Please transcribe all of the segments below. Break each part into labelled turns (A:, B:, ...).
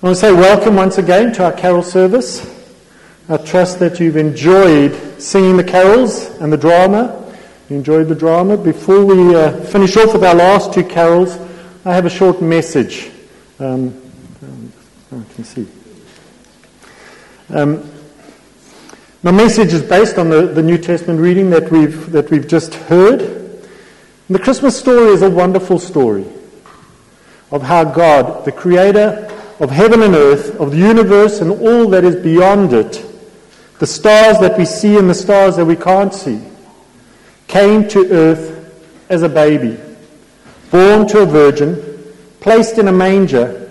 A: I want to say welcome once again to our carol service. I trust that you've enjoyed singing the carols and the drama. You enjoyed the drama. Before we uh, finish off with our last two carols, I have a short message. Um, um I can see. Um, my message is based on the, the New Testament reading that we've, that we've just heard. And the Christmas story is a wonderful story of how God, the Creator of heaven and earth, of the universe and all that is beyond it, the stars that we see and the stars that we can't see, came to earth as a baby, born to a virgin, placed in a manger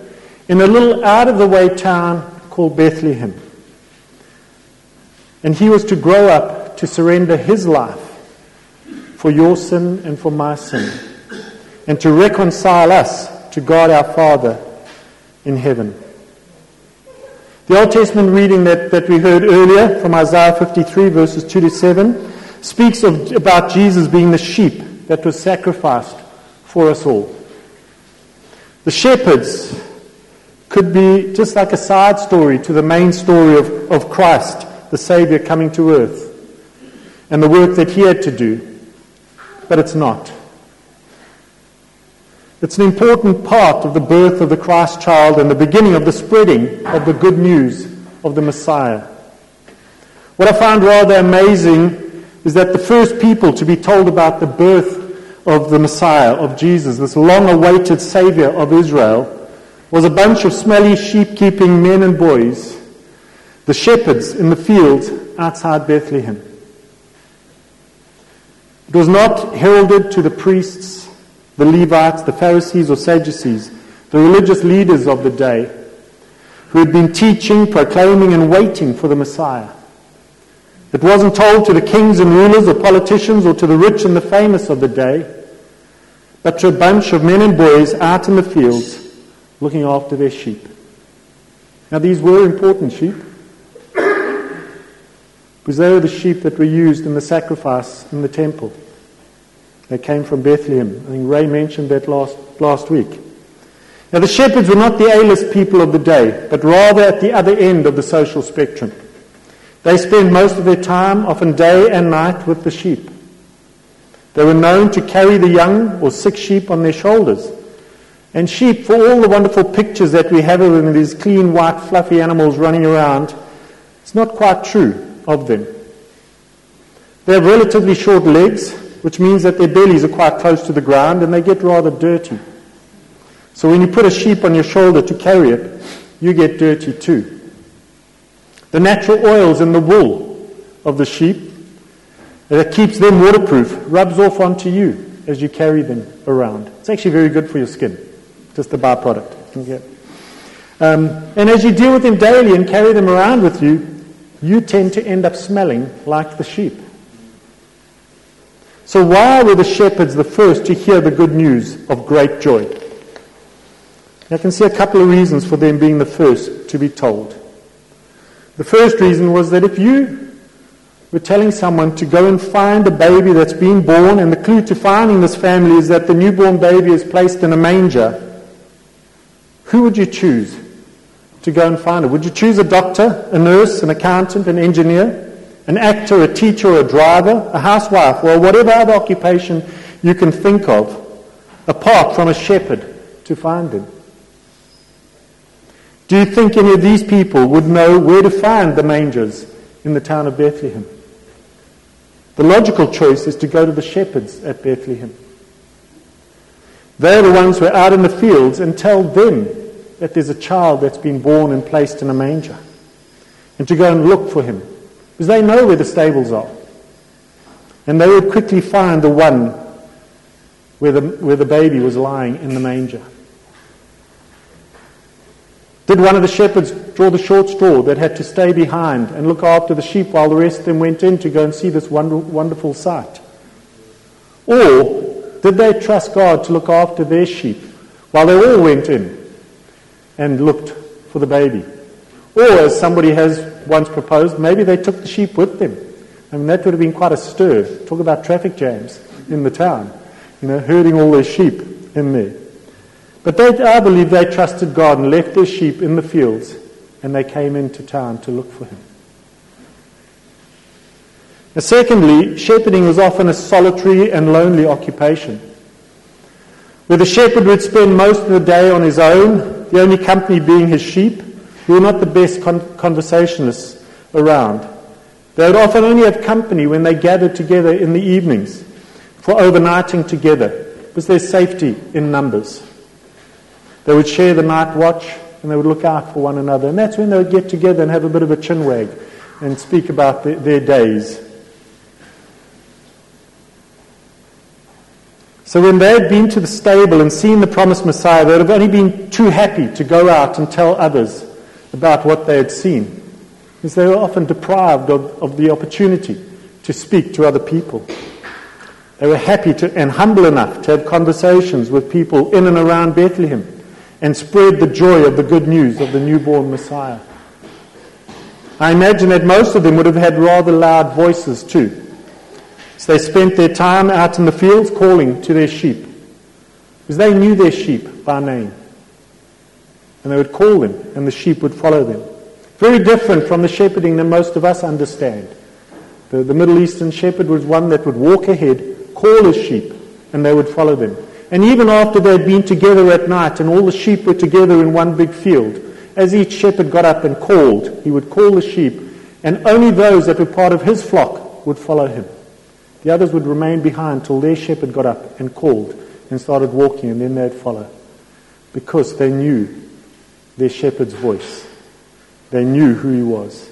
A: in a little out of the way town called Bethlehem. And he was to grow up to surrender his life for your sin and for my sin, and to reconcile us to God our Father in heaven. The Old Testament reading that, that we heard earlier from Isaiah 53, verses 2 to 7, speaks of, about Jesus being the sheep that was sacrificed for us all. The shepherds could be just like a side story to the main story of, of Christ, the Savior coming to earth, and the work that he had to do. But it's not. It's an important part of the birth of the Christ child and the beginning of the spreading of the good news of the Messiah. What I find rather amazing is that the first people to be told about the birth of the Messiah, of Jesus, this long awaited Savior of Israel, was a bunch of smelly sheep keeping men and boys, the shepherds in the fields outside Bethlehem. It was not heralded to the priests the Levites, the Pharisees or Sadducees, the religious leaders of the day, who had been teaching, proclaiming, and waiting for the Messiah. It wasn't told to the kings and rulers or politicians or to the rich and the famous of the day, but to a bunch of men and boys out in the fields looking after their sheep. Now, these were important sheep because they were the sheep that were used in the sacrifice in the temple. They came from Bethlehem. I think Ray mentioned that last, last week. Now, the shepherds were not the A-list people of the day, but rather at the other end of the social spectrum. They spent most of their time, often day and night, with the sheep. They were known to carry the young or sick sheep on their shoulders. And sheep, for all the wonderful pictures that we have of them, these clean, white, fluffy animals running around, it's not quite true of them. They have relatively short legs, which means that their bellies are quite close to the ground and they get rather dirty. So when you put a sheep on your shoulder to carry it, you get dirty too. The natural oils in the wool of the sheep that keeps them waterproof rubs off onto you as you carry them around. It's actually very good for your skin, just a byproduct. Um, and as you deal with them daily and carry them around with you, you tend to end up smelling like the sheep. So, why were the shepherds the first to hear the good news of great joy? I can see a couple of reasons for them being the first to be told. The first reason was that if you were telling someone to go and find a baby that's been born, and the clue to finding this family is that the newborn baby is placed in a manger, who would you choose to go and find it? Would you choose a doctor, a nurse, an accountant, an engineer? An actor, a teacher, a driver, a housewife, or whatever other occupation you can think of, apart from a shepherd to find them. Do you think any of these people would know where to find the mangers in the town of Bethlehem? The logical choice is to go to the shepherds at Bethlehem. They're the ones who are out in the fields and tell them that there's a child that's been born and placed in a manger. And to go and look for him because they know where the stables are. And they would quickly find the one where the, where the baby was lying in the manger. Did one of the shepherds draw the short straw that had to stay behind and look after the sheep while the rest of them went in to go and see this wonderful sight? Or did they trust God to look after their sheep while they all went in and looked for the baby? Or, as somebody has once proposed, maybe they took the sheep with them. I mean, that would have been quite a stir. Talk about traffic jams in the town, you know, herding all their sheep in there. But they, I believe they trusted God and left their sheep in the fields and they came into town to look for him. Now, secondly, shepherding was often a solitary and lonely occupation, where the shepherd would spend most of the day on his own, the only company being his sheep, were not the best con- conversationalists around. They would often only have company when they gathered together in the evenings for overnighting together, because there's safety in numbers. They would share the night watch and they would look out for one another. And that's when they would get together and have a bit of a chinwag and speak about the, their days. So when they had been to the stable and seen the promised Messiah, they would have only been too happy to go out and tell others about what they had seen. Because they were often deprived of, of the opportunity to speak to other people. They were happy to, and humble enough to have conversations with people in and around Bethlehem and spread the joy of the good news of the newborn Messiah. I imagine that most of them would have had rather loud voices too. So they spent their time out in the fields calling to their sheep. Because they knew their sheep by name. And they would call them, and the sheep would follow them. Very different from the shepherding that most of us understand. The, the Middle Eastern shepherd was one that would walk ahead, call his sheep, and they would follow them. And even after they had been together at night and all the sheep were together in one big field, as each shepherd got up and called, he would call the sheep, and only those that were part of his flock would follow him. The others would remain behind till their shepherd got up and called and started walking, and then they'd follow. Because they knew their shepherd's voice. They knew who he was.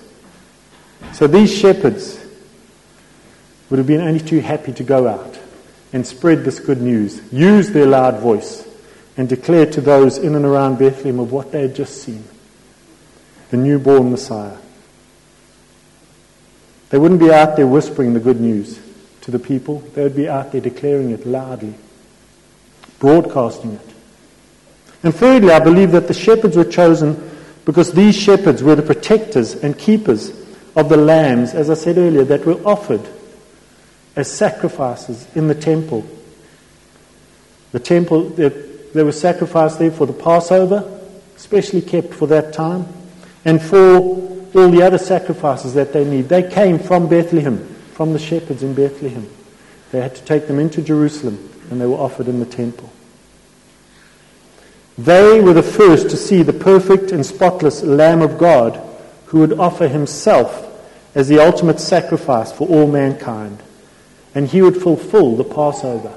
A: So these shepherds would have been only too happy to go out and spread this good news, use their loud voice, and declare to those in and around Bethlehem of what they had just seen the newborn Messiah. They wouldn't be out there whispering the good news to the people, they would be out there declaring it loudly, broadcasting it. And thirdly, I believe that the shepherds were chosen because these shepherds were the protectors and keepers of the lambs, as I said earlier, that were offered as sacrifices in the temple. The temple, there was sacrifice there for the Passover, especially kept for that time, and for all the other sacrifices that they need. They came from Bethlehem, from the shepherds in Bethlehem. They had to take them into Jerusalem, and they were offered in the temple. They were the first to see the perfect and spotless Lamb of God who would offer himself as the ultimate sacrifice for all mankind and he would fulfill the Passover,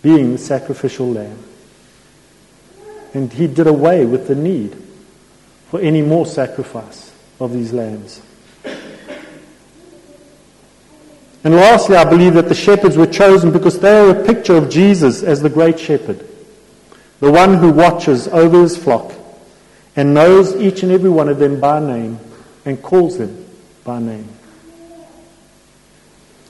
A: being the sacrificial lamb. And he did away with the need for any more sacrifice of these lambs. And lastly, I believe that the shepherds were chosen because they are a picture of Jesus as the great shepherd, the one who watches over his flock and knows each and every one of them by name and calls them by name.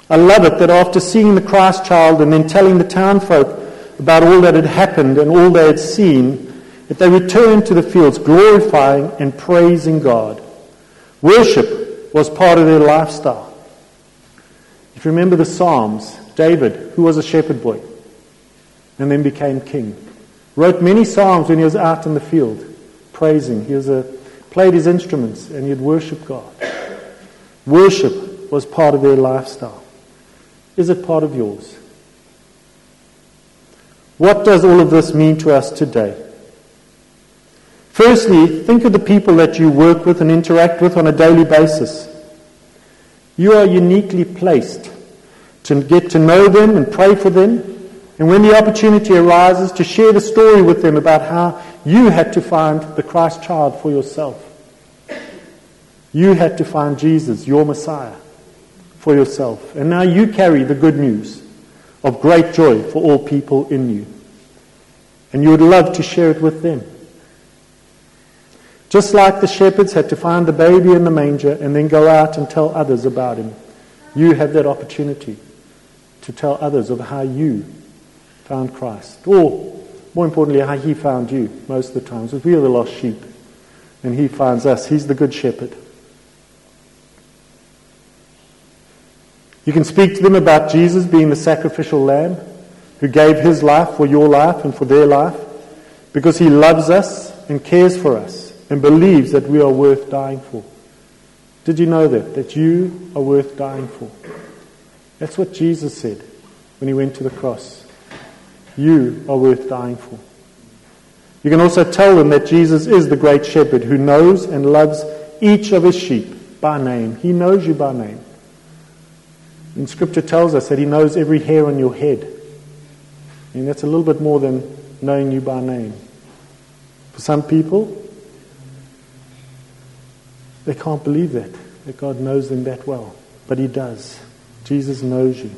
A: I love it that after seeing the Christ child and then telling the townfolk about all that had happened and all they had seen, that they returned to the fields glorifying and praising God. Worship was part of their lifestyle. If you remember the Psalms, David, who was a shepherd boy and then became king, wrote many psalms when he was out in the field praising. He was a, played his instruments and he'd worship God. Worship was part of their lifestyle. Is it part of yours? What does all of this mean to us today? Firstly, think of the people that you work with and interact with on a daily basis. You are uniquely placed to get to know them and pray for them. And when the opportunity arises, to share the story with them about how you had to find the Christ child for yourself. You had to find Jesus, your Messiah for yourself. And now you carry the good news of great joy for all people in you. And you would love to share it with them. Just like the shepherds had to find the baby in the manger and then go out and tell others about him, you have that opportunity to tell others of how you found Christ. Or, more importantly, how he found you most of the times. Because we are the lost sheep. And he finds us. He's the good shepherd. You can speak to them about Jesus being the sacrificial lamb who gave his life for your life and for their life. because he loves us and cares for us and believes that we are worth dying for. Did you know that? That you are worth dying for. That's what Jesus said when he went to the cross. You are worth dying for. You can also tell them that Jesus is the great shepherd who knows and loves each of his sheep by name. He knows you by name. And Scripture tells us that he knows every hair on your head. And that's a little bit more than knowing you by name. For some people, they can't believe that, that God knows them that well. But he does. Jesus knows you.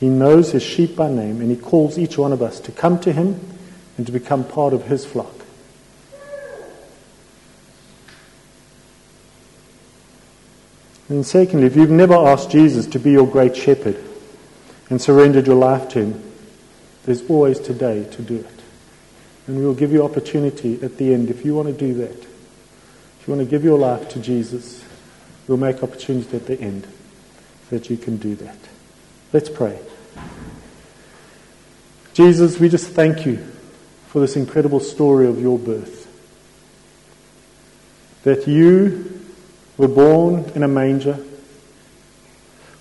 A: He knows his sheep by name, and he calls each one of us to come to him and to become part of his flock. And secondly, if you've never asked Jesus to be your great shepherd and surrendered your life to him, there's always today to do it. And we'll give you opportunity at the end if you want to do that. If you want to give your life to Jesus, we'll make opportunity at the end that you can do that. Let's pray. Jesus, we just thank you for this incredible story of your birth. That you were born in a manger,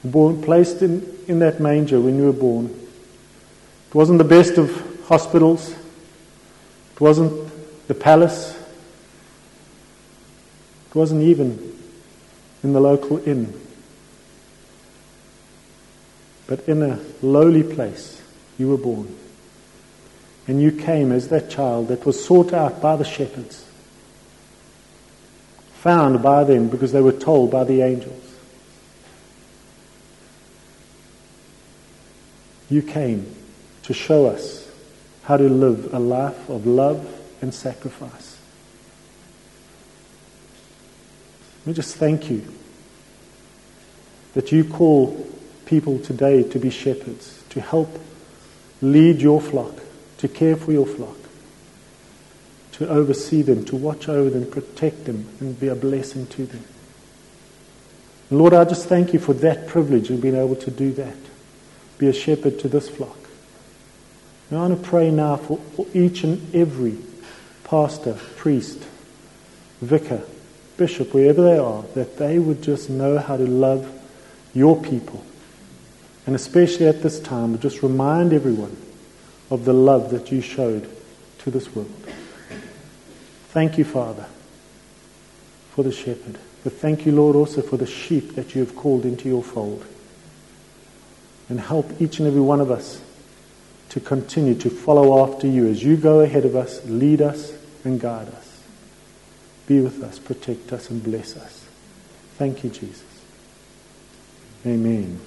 A: born, placed in, in that manger when you were born. It wasn't the best of hospitals, it wasn't the palace, it wasn't even in the local inn, but in a lowly place you were born. And you came as that child that was sought out by the shepherds found by them because they were told by the angels. You came to show us how to live a life of love and sacrifice. We just thank you that you call people today to be shepherds, to help lead your flock, to care for your flock to oversee them, to watch over them, protect them, and be a blessing to them. Lord, I just thank you for that privilege of being able to do that, be a shepherd to this flock. And I want to pray now for, for each and every pastor, priest, vicar, bishop, wherever they are, that they would just know how to love your people. And especially at this time, just remind everyone of the love that you showed to this world. Thank you, Father, for the shepherd. But thank you, Lord, also for the sheep that you have called into your fold. And help each and every one of us to continue to follow after you as you go ahead of us, lead us, and guide us. Be with us, protect us, and bless us. Thank you, Jesus. Amen.